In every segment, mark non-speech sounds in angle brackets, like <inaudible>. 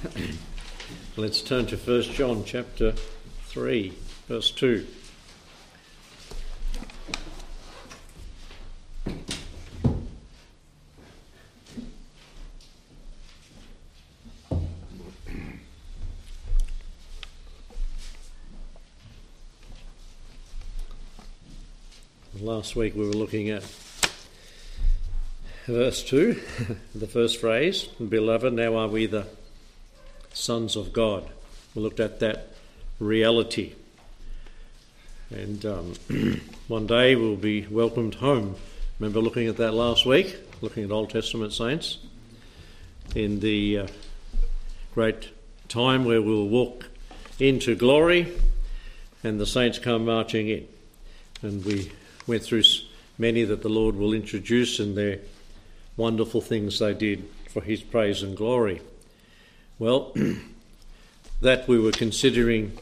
<coughs> Let's turn to 1 John chapter 3, verse 2. Last week we were looking at verse 2, <laughs> the first phrase, Beloved, now are we the sons of God. We looked at that reality. And um, <clears throat> one day we'll be welcomed home. Remember looking at that last week, looking at Old Testament saints, in the uh, great time where we'll walk into glory and the saints come marching in. And we went through many that the Lord will introduce and their wonderful things they did for His praise and glory. Well, <clears throat> that we were considering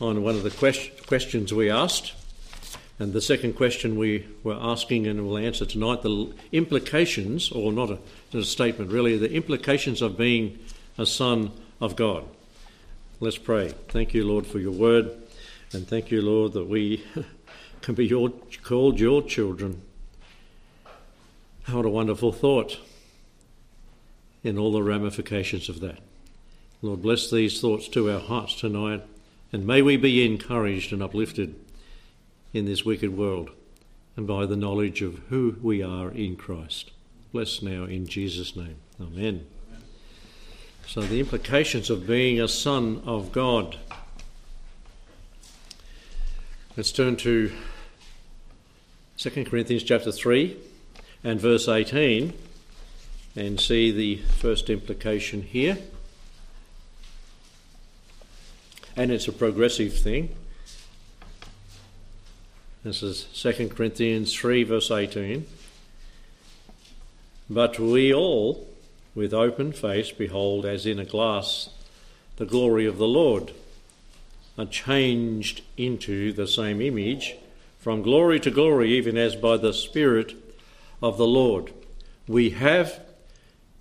on one of the quest- questions we asked, and the second question we were asking and will answer tonight the implications, or not a, not a statement really, the implications of being a son of God. Let's pray. Thank you, Lord, for your word, and thank you, Lord, that we <laughs> can be your, called your children. What a wonderful thought in all the ramifications of that. Lord, bless these thoughts to our hearts tonight, and may we be encouraged and uplifted in this wicked world and by the knowledge of who we are in Christ. Bless now in Jesus' name. Amen. So, the implications of being a son of God. Let's turn to 2 Corinthians chapter 3 and verse 18 and see the first implication here. And it's a progressive thing. This is 2 Corinthians 3, verse 18. But we all, with open face, behold as in a glass the glory of the Lord, are changed into the same image from glory to glory, even as by the Spirit of the Lord. We have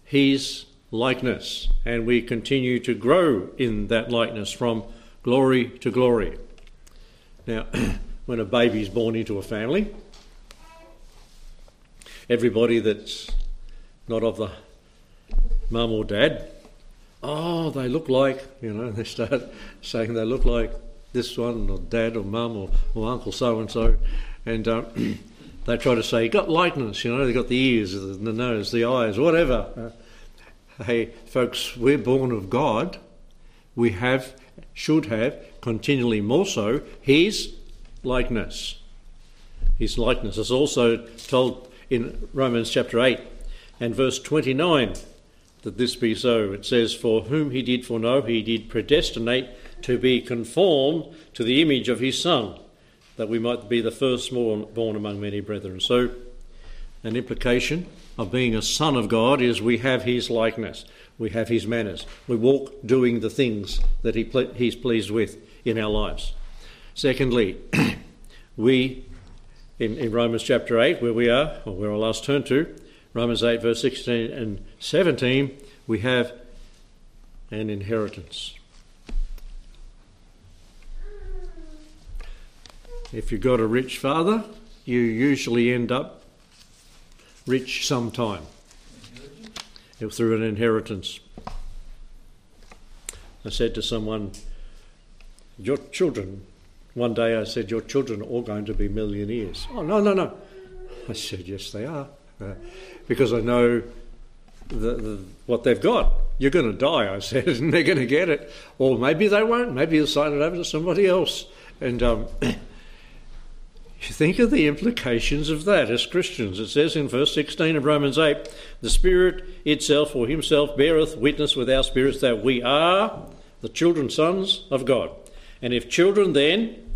His likeness, and we continue to grow in that likeness from glory to glory. Now, <clears throat> when a baby is born into a family, everybody that's not of the mum or dad, oh, they look like, you know, <laughs> they start saying they look like this one, or dad, or mum, or, or uncle so and so, and um, <clears throat> they try to say, got likeness, you know, they got the ears, the nose, the eyes, whatever. Uh, hey, folks, we're born of God. We have, should have, continually more so, His likeness. His likeness is also told in Romans chapter 8 and verse 29 that this be so. It says, For whom he did foreknow, he did predestinate to be conformed to the image of his Son, that we might be the firstborn born among many brethren. So, an implication of being a son of God is we have his likeness, we have his manners, we walk doing the things that he ple- he's pleased with in our lives. Secondly, <clears throat> we, in, in Romans chapter 8, where we are, or where I last turned to, Romans 8, verse 16 and 17, we have an inheritance. If you've got a rich father, you usually end up rich sometime through an inheritance. I said to someone, Your children, one day I said, Your children are all going to be millionaires. Oh, no, no, no. I said, Yes, they are. Uh, because I know the, the, what they've got. You're going to die, I <laughs> said, and they're going to get it. Or maybe they won't. Maybe they'll sign it over to somebody else. And um, <clears throat> You think of the implications of that as Christians. It says in verse 16 of Romans 8 the Spirit itself or Himself beareth witness with our spirits that we are the children, sons of God. And if children, then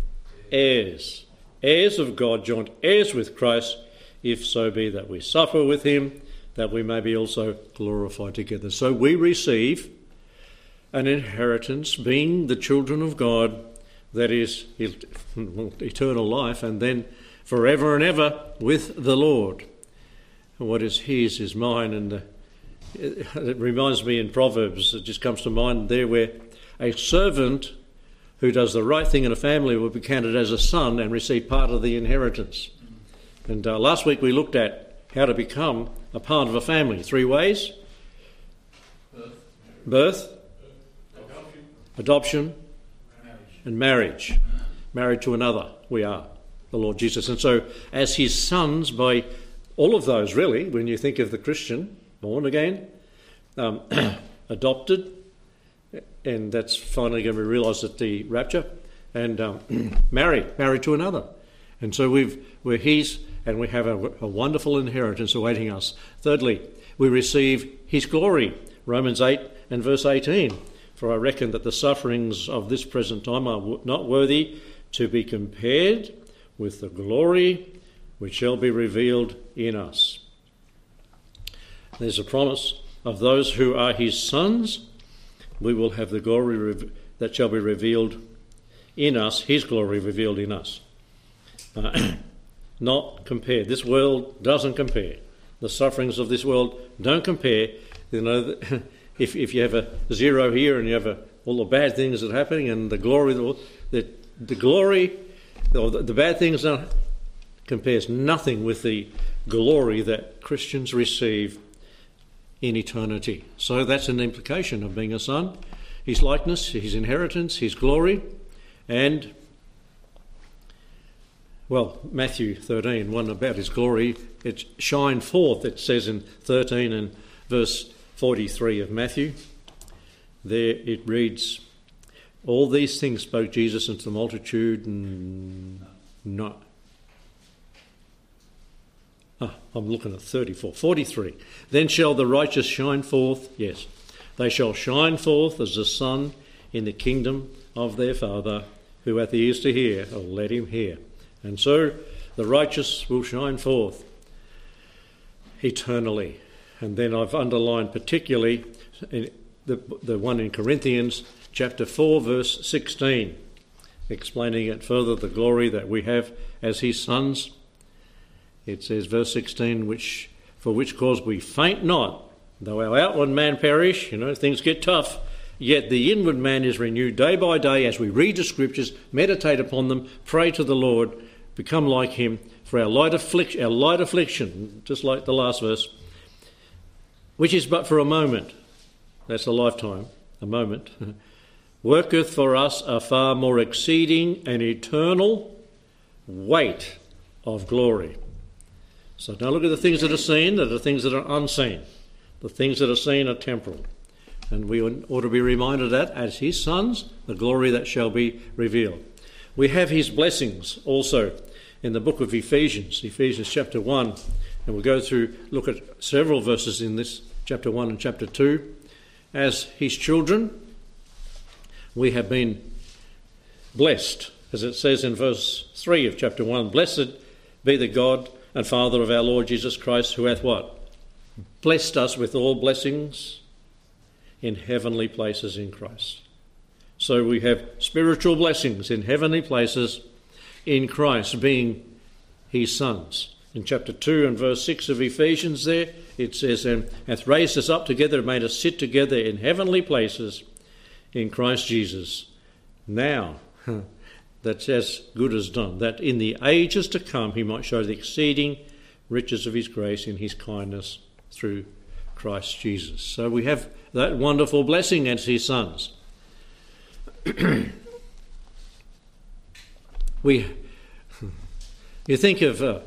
heirs, heirs of God, joint heirs with Christ, if so be that we suffer with Him, that we may be also glorified together. So we receive an inheritance, being the children of God that is eternal life, and then forever and ever with the Lord. And what is His is mine, and it reminds me in Proverbs, it just comes to mind there where a servant who does the right thing in a family will be counted as a son and receive part of the inheritance. And uh, last week we looked at how to become a part of a family. Three ways birth, birth adoption, adoption and marriage. Married to another, we are, the Lord Jesus. And so, as his sons, by all of those, really, when you think of the Christian, born again, um, <clears throat> adopted, and that's finally going to be realised at the rapture, and um, <clears throat> married, married to another. And so we've, we're his, and we have a, a wonderful inheritance awaiting us. Thirdly, we receive his glory. Romans 8 and verse 18. For I reckon that the sufferings of this present time are not worthy to be compared with the glory which shall be revealed in us. There's a promise of those who are his sons. We will have the glory that shall be revealed in us, his glory revealed in us. Uh, <clears throat> not compared. This world doesn't compare. The sufferings of this world don't compare. You know, <laughs> if, if you have a zero here and you have a, all the bad things that are happening and the glory, the, the glory, or the, the bad things are, compares nothing with the glory that Christians receive in eternity. So that's an implication of being a son. His likeness, his inheritance, his glory, and well, Matthew 13, one about his glory, it shine forth, it says in 13 and verse 43 of Matthew. There it reads, All these things spoke Jesus unto the multitude, and not Oh, I'm looking at 34. 43. Then shall the righteous shine forth, yes, they shall shine forth as the sun in the kingdom of their Father. Who hath ears to hear, oh, let him hear. And so the righteous will shine forth eternally. And then I've underlined particularly the, the one in Corinthians chapter 4, verse 16, explaining it further the glory that we have as his sons. It says, verse 16, which for which cause we faint not, though our outward man perish, you know, things get tough, yet the inward man is renewed day by day as we read the scriptures, meditate upon them, pray to the Lord, become like him, for our light affliction, our light affliction, just like the last verse, which is but for a moment, that's a lifetime, a moment, <laughs> worketh for us a far more exceeding and eternal weight of glory so don't look at the things that are seen, that are things that are unseen. The things that are seen are temporal. And we ought to be reminded that as his sons, the glory that shall be revealed. We have his blessings also in the book of Ephesians, Ephesians chapter 1. And we'll go through, look at several verses in this chapter 1 and chapter 2. As his children, we have been blessed, as it says in verse 3 of chapter 1 Blessed be the God and Father of our Lord Jesus Christ, who hath what? Blessed us with all blessings in heavenly places in Christ. So we have spiritual blessings in heavenly places in Christ, being his sons. In chapter 2 and verse 6 of Ephesians, there it says, And hath raised us up together and made us sit together in heavenly places in Christ Jesus. Now, <laughs> that's as good as done, that in the ages to come he might show the exceeding riches of his grace in his kindness through Christ Jesus. So we have that wonderful blessing as his sons. <clears throat> we, <laughs> you think of, uh,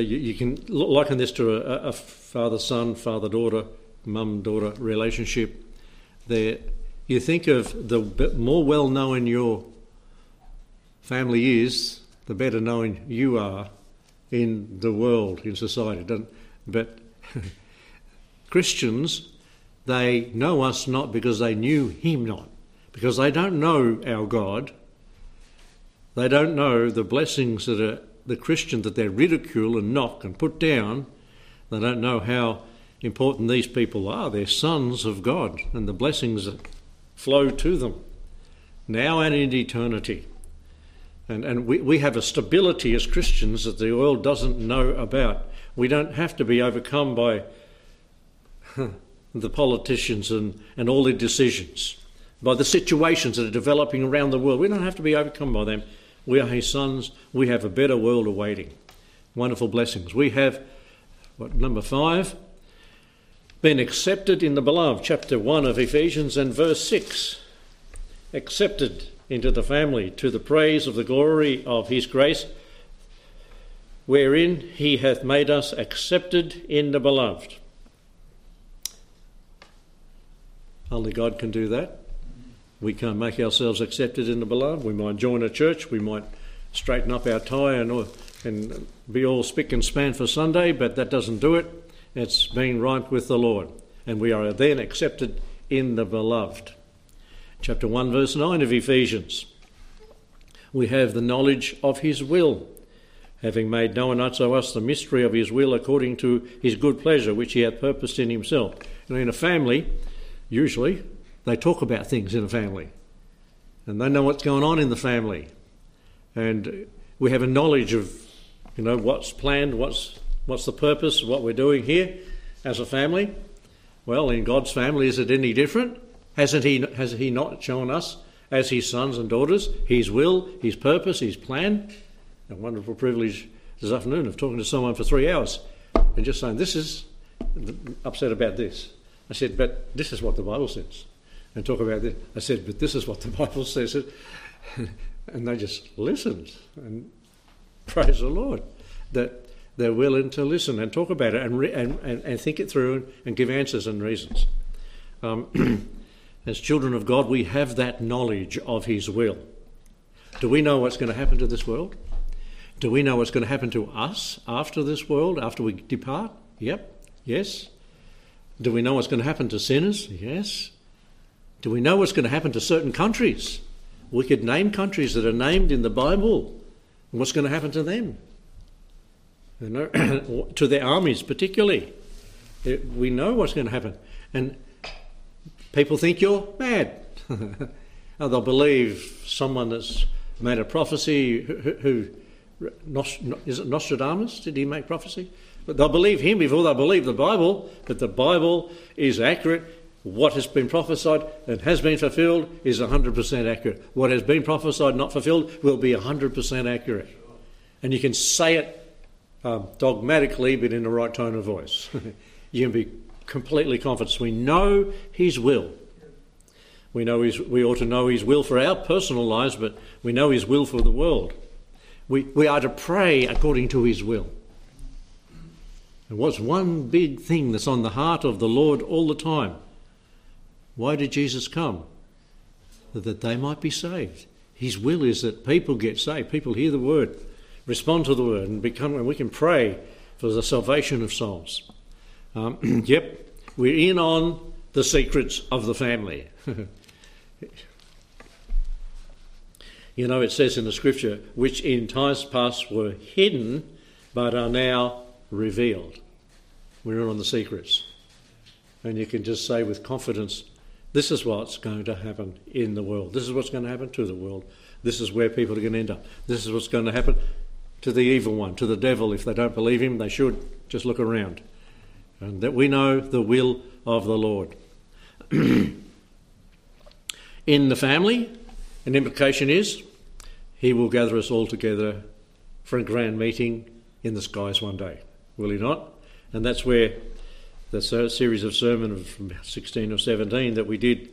you, you, can liken this to a, a father son, father daughter, mum daughter relationship. There, you think of the more well known your family is, the better known you are in the world, in society. But <laughs> Christians, they know us not because they knew Him not, because they don't know our God. They don't know the blessings that are the Christian that they ridicule and knock and put down. They don't know how important these people are. They're sons of God and the blessings that flow to them now and in eternity. And, and we, we have a stability as Christians that the world doesn't know about. We don't have to be overcome by <laughs> the politicians and, and all their decisions, by the situations that are developing around the world. We don't have to be overcome by them. We are his sons. We have a better world awaiting. Wonderful blessings. We have, what, number five? Been accepted in the beloved, chapter 1 of Ephesians and verse 6. Accepted into the family to the praise of the glory of his grace, wherein he hath made us accepted in the beloved. Only God can do that. We can't make ourselves accepted in the beloved. We might join a church, we might straighten up our tie and, uh, and be all spick and span for Sunday, but that doesn't do it. It's being right with the Lord. And we are then accepted in the beloved. Chapter 1, verse 9 of Ephesians. We have the knowledge of his will, having made known unto us the mystery of his will according to his good pleasure, which he hath purposed in himself. And in a family, usually, they talk about things in a family. And they know what's going on in the family. And we have a knowledge of, you know, what's planned, what's what's the purpose what we're doing here as a family. Well, in God's family, is it any different? Hasn't He has He not shown us as His sons and daughters His will, His purpose, His plan? A wonderful privilege this afternoon of talking to someone for three hours and just saying, "This is upset about this." I said, "But this is what the Bible says." And talk about this. I said, "But this is what the <laughs> Bible says." <laughs> And they just listened and praise the Lord that they're willing to listen and talk about it and, re- and, and, and, think it through and, and give answers and reasons. Um, <clears throat> as children of God, we have that knowledge of His will. Do we know what's going to happen to this world? Do we know what's going to happen to us after this world, after we depart? Yep, yes. Do we know what's going to happen to sinners? Yes. Do we know what's going to happen to certain countries? We could name countries that are named in the Bible. What's going to happen to them? <coughs> To their armies, particularly. Eh, we know what's going to happen. And people think you're mad. <laughs> Uh, they'll believe someone that's made a prophecy who, who is it Nostradamus? Did he make prophecy? But they'll believe him before they believe the Bible. But the Bible is accurate. What has been prophesied and has been fulfilled is 100% accurate. What has been prophesied, not fulfilled, will be 100% accurate. And you can say it um, dogmatically, but in the right tone of voice. <laughs> you can be completely confident. We know His will. We know his, we ought to know His will for our personal lives, but we know His will for the world. We, we are to pray according to His will. And what's one big thing that's on the heart of the Lord all the time? Why did Jesus come? That they might be saved. His will is that people get saved, people hear the word respond to the word and become, and we can pray for the salvation of souls. Um, <clears throat> yep, we're in on the secrets of the family. <laughs> you know, it says in the scripture, which in times past were hidden but are now revealed. We're in on the secrets. And you can just say with confidence, this is what's going to happen in the world. This is what's going to happen to the world. This is where people are going to end up. This is what's going to happen to the evil one, to the devil. If they don't believe him, they should just look around. And that we know the will of the Lord. <clears throat> In the family, an implication is he will gather us all together for a grand meeting in the skies one day. Will he not? And that's where the series of sermons from 16 or 17 that we did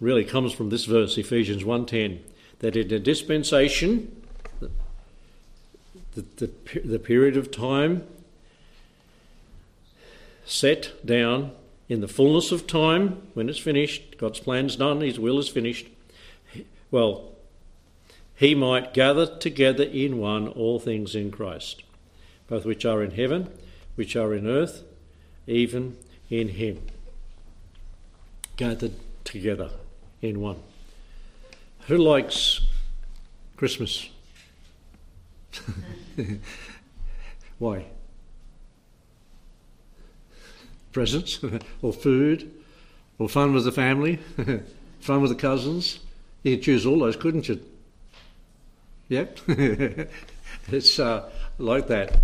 really comes from this verse, Ephesians 1.10, that in a dispensation the, the, the period of time set down in the fullness of time, when it's finished, God's plan's done, His will is finished, well, He might gather together in one all things in Christ, both which are in heaven, which are in earth, even in Him. Gathered together in one. Who likes Christmas? <laughs> Why? Presents <laughs> or food or fun with the family, <laughs> fun with the cousins. You could choose all those, couldn't you? Yep. it's uh, like that.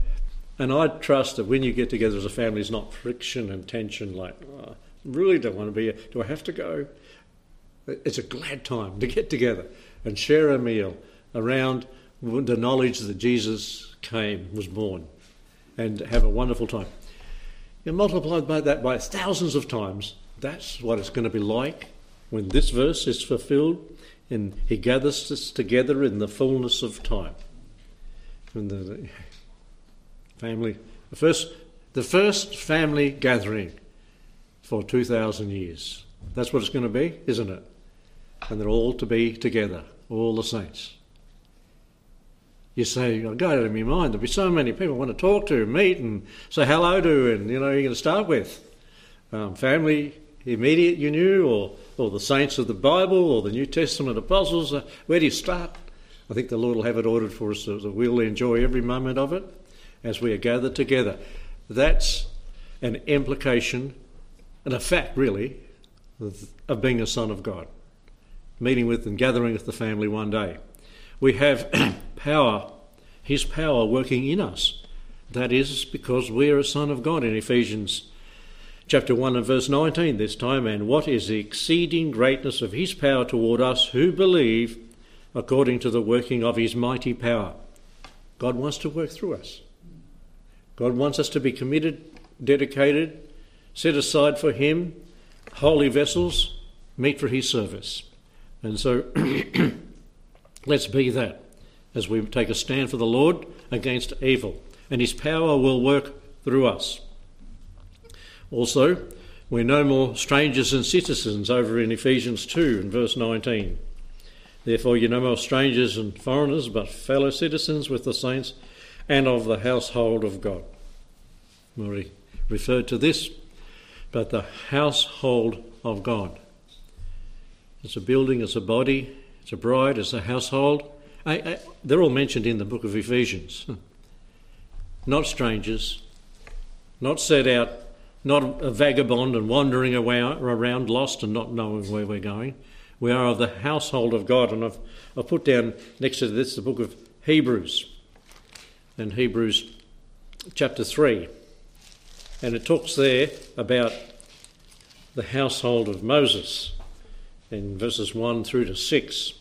And I trust that when you get together as a family, it's not friction and tension like, oh, really don't want to be here. Do I have to go? It's a glad time to get together and share a meal around the knowledge that Jesus came, was born, and have a wonderful time. You multiply by that by thousands of times. That's what it's going to be like when this verse is fulfilled and he gathers us together in the fullness of time. The family, the first, the first family gathering for 2,000 years. That's what it's going to be, isn't it? And they're all to be together, all the saints. You say, I got it in my mind, there'll be so many people I want to talk to, meet, and say hello to, and you know, you're going to start with. Um, family, immediate you knew, or, or the saints of the Bible, or the New Testament apostles. Uh, where do you start? I think the Lord will have it ordered for us so that we'll enjoy every moment of it as we are gathered together. That's an implication and a fact, really, of being a son of God. Meeting with and gathering with the family one day. We have <clears throat> power, His power working in us. That is because we are a son of God in Ephesians chapter 1 and verse 19 this time. And what is the exceeding greatness of His power toward us who believe according to the working of His mighty power? God wants to work through us. God wants us to be committed, dedicated, set aside for Him, holy vessels, meet for His service. And so <clears throat> let's be that as we take a stand for the Lord against evil, and His power will work through us. Also, we're no more strangers and citizens over in Ephesians 2 and verse 19. Therefore, you're no more strangers and foreigners, but fellow citizens with the saints and of the household of God. We referred to this, but the household of God. It's a building, it's a body, it's a bride, it's a household. I, I, they're all mentioned in the book of Ephesians. Hmm. Not strangers, not set out, not a vagabond and wandering around lost and not knowing where we're going. We are of the household of God. And I've, I've put down next to this the book of Hebrews and Hebrews chapter 3. And it talks there about the household of Moses in verses 1 through to 6.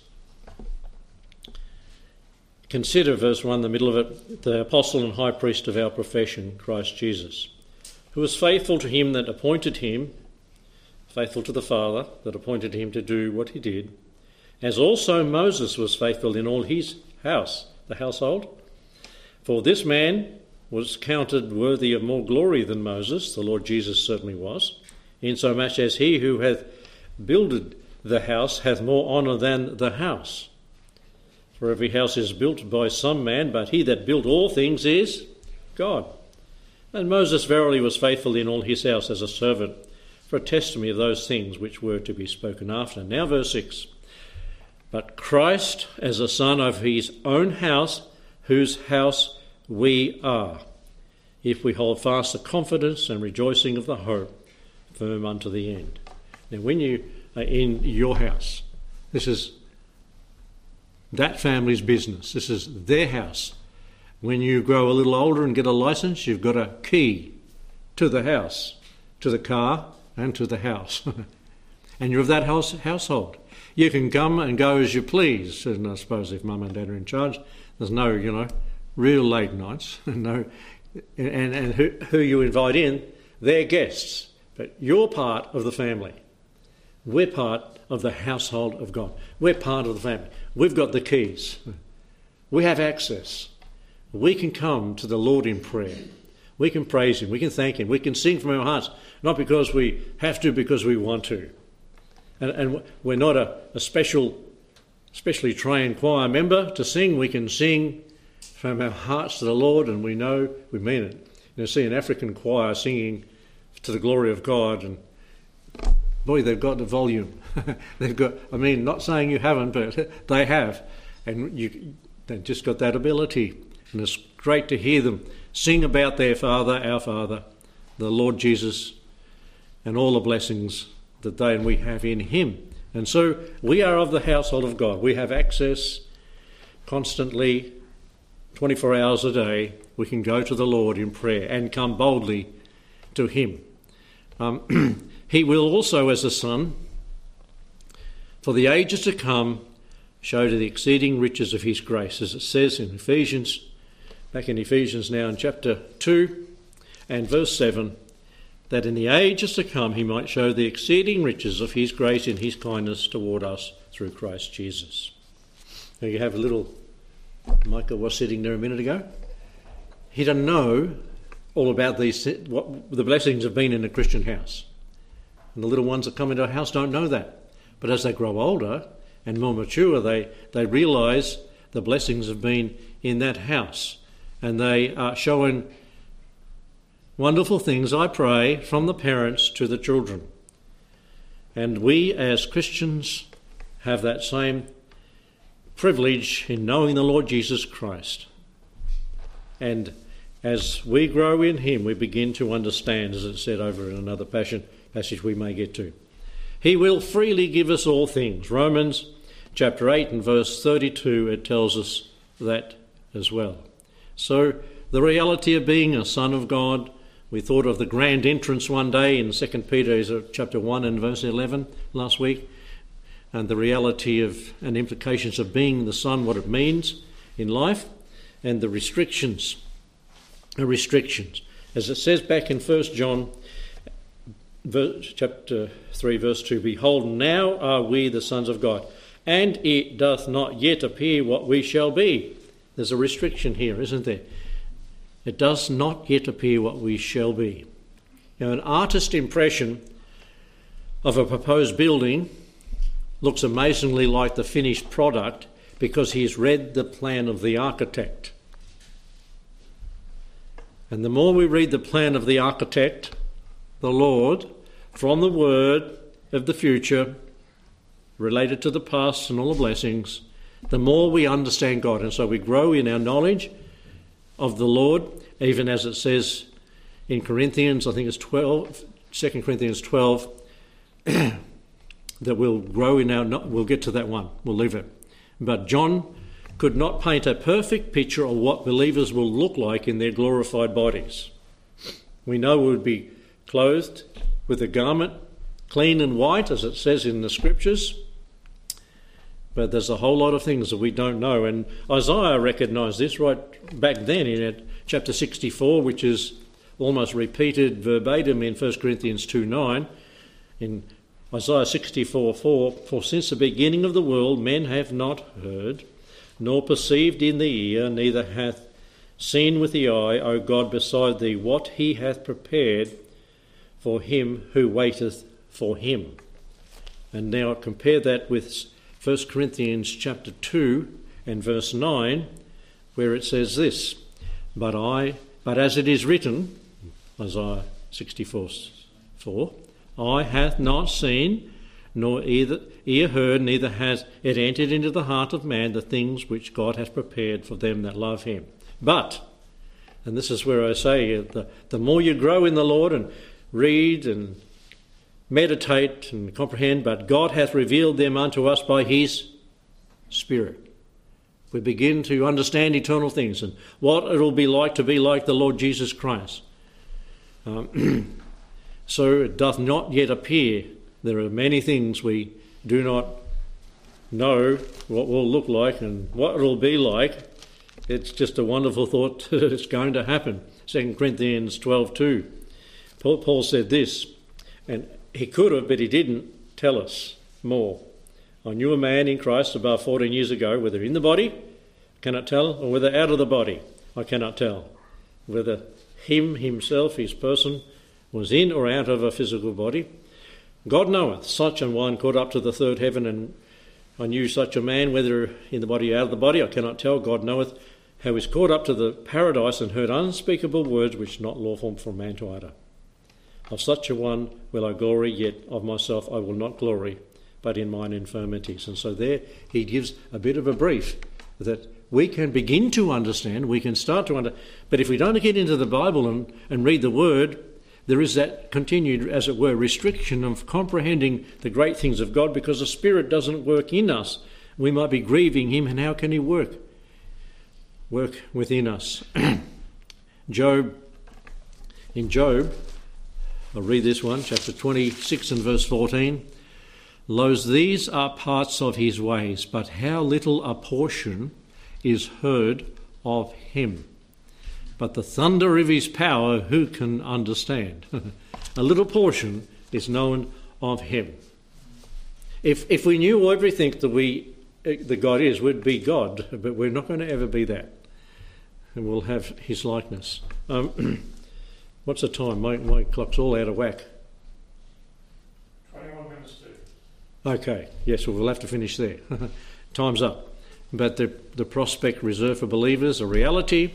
Consider verse 1, the middle of it, the apostle and high priest of our profession, Christ Jesus, who was faithful to him that appointed him, faithful to the Father that appointed him to do what he did, as also Moses was faithful in all his house, the household. For this man was counted worthy of more glory than Moses, the Lord Jesus certainly was, insomuch as he who hath builded the house hath more honour than the house. For every house is built by some man, but he that built all things is God. And Moses verily was faithful in all his house as a servant for a testimony of those things which were to be spoken after. Now, verse 6 But Christ as a son of his own house, whose house we are, if we hold fast the confidence and rejoicing of the hope firm unto the end. Now, when you are in your house, this is that family's business, this is their house. When you grow a little older and get a license, you've got a key to the house, to the car, and to the house. <laughs> and you're of that house, household. You can come and go as you please, and I suppose if mum and dad are in charge, there's no, you know, real late nights, <laughs> no, and, and who, who you invite in, they're guests, but you're part of the family. We're part of the household of God. We're part of the family. We've got the keys. We have access. We can come to the Lord in prayer. We can praise Him. We can thank Him. We can sing from our hearts, not because we have to, because we want to. And, and we're not a, a special, specially trained choir member to sing. We can sing from our hearts to the Lord, and we know we mean it. You know, see an African choir singing to the glory of God, and boy, they've got the volume. <laughs> they've got. I mean, not saying you haven't, but <laughs> they have, and you, they've just got that ability, and it's great to hear them sing about their Father, our Father, the Lord Jesus, and all the blessings that they and we have in Him. And so we are of the household of God. We have access constantly 24 hours a day, we can go to the Lord in prayer and come boldly to Him. Um, <clears throat> he will also, as a son, for the ages to come, show to the exceeding riches of his grace, as it says in Ephesians, back in Ephesians now in chapter 2 and verse 7, that in the ages to come he might show the exceeding riches of his grace in his kindness toward us through Christ Jesus. Now you have a little, Michael was sitting there a minute ago. He doesn't know all about these, what the blessings have been in a Christian house. And the little ones that come into our house don't know that. But as they grow older and more mature, they, they realise the blessings have been in that house. And they are showing wonderful things, I pray, from the parents to the children. And we as Christians have that same privilege in knowing the Lord Jesus Christ. And as we grow in Him, we begin to understand, as it said over in another passion, passage we may get to. He will freely give us all things. Romans chapter 8 and verse 32, it tells us that as well. So, the reality of being a son of God, we thought of the grand entrance one day in 2 Peter chapter 1 and verse 11 last week, and the reality of and implications of being the son, what it means in life, and the restrictions. The restrictions. As it says back in 1 John verse, chapter 3, verse 2 Behold, now are we the sons of God, and it doth not yet appear what we shall be. There's a restriction here, isn't there? It does not yet appear what we shall be. Now, an artist impression of a proposed building looks amazingly like the finished product because he's read the plan of the architect. And the more we read the plan of the architect, the Lord, from the word of the future related to the past and all the blessings, the more we understand God. And so we grow in our knowledge of the Lord, even as it says in Corinthians, I think it's 12, 2 Corinthians 12, <clears throat> that we'll grow in our, we'll get to that one, we'll leave it. But John could not paint a perfect picture of what believers will look like in their glorified bodies. We know we'll be clothed with a garment clean and white, as it says in the scriptures. But there's a whole lot of things that we don't know. And Isaiah recognised this right back then in chapter 64, which is almost repeated verbatim in 1 Corinthians 2 9. In Isaiah 64 4, For since the beginning of the world men have not heard, nor perceived in the ear, neither hath seen with the eye, O God, beside thee, what he hath prepared for him who waiteth for him. And now compare that with 1 Corinthians chapter 2 and verse 9, where it says this, But I, but as it is written, Isaiah 64 4, Eye hath not seen, nor either ear heard, neither has it entered into the heart of man the things which God hath prepared for them that love him. But, and this is where I say, the, the more you grow in the Lord and read and meditate and comprehend, but God hath revealed them unto us by his Spirit. We begin to understand eternal things and what it will be like to be like the Lord Jesus Christ. Um, <clears throat> so it doth not yet appear. There are many things we do not know what will look like and what it will be like. It's just a wonderful thought <laughs> that it's going to happen. 2 Corinthians 12 2. Paul said this, and he could have, but he didn't tell us more. I knew a man in Christ about 14 years ago, whether in the body, cannot tell, or whether out of the body, I cannot tell. Whether him himself, his person, was in or out of a physical body. God knoweth, such an one caught up to the third heaven, and I knew such a man, whether in the body or out of the body, I cannot tell. God knoweth how he was caught up to the paradise and heard unspeakable words which not lawful for man to utter. Of such a one will I glory, yet of myself I will not glory, but in mine infirmities. And so there he gives a bit of a brief that we can begin to understand, we can start to understand. But if we don't get into the Bible and, and read the Word, there is that continued, as it were, restriction of comprehending the great things of God because the Spirit doesn't work in us. We might be grieving Him, and how can He work? Work within us. <clears throat> Job, in Job, I'll read this one, chapter 26 and verse 14. Lo, these are parts of his ways, but how little a portion is heard of him. But the thunder of his power, who can understand? <laughs> a little portion is known of him. If, if we knew everything that we that God is, we'd be God, but we're not going to ever be that. And we'll have his likeness. Um, <clears throat> what's the time? My, my clock's all out of whack. 21 minutes to. Okay, yes, well, we'll have to finish there. <laughs> Time's up. But the, the prospect reserved for believers, a reality,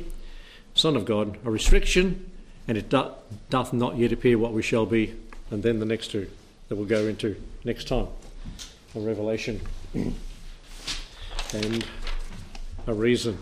Son of God, a restriction, and it doth, doth not yet appear what we shall be. And then the next two that we'll go into next time. A revelation <clears throat> and a reason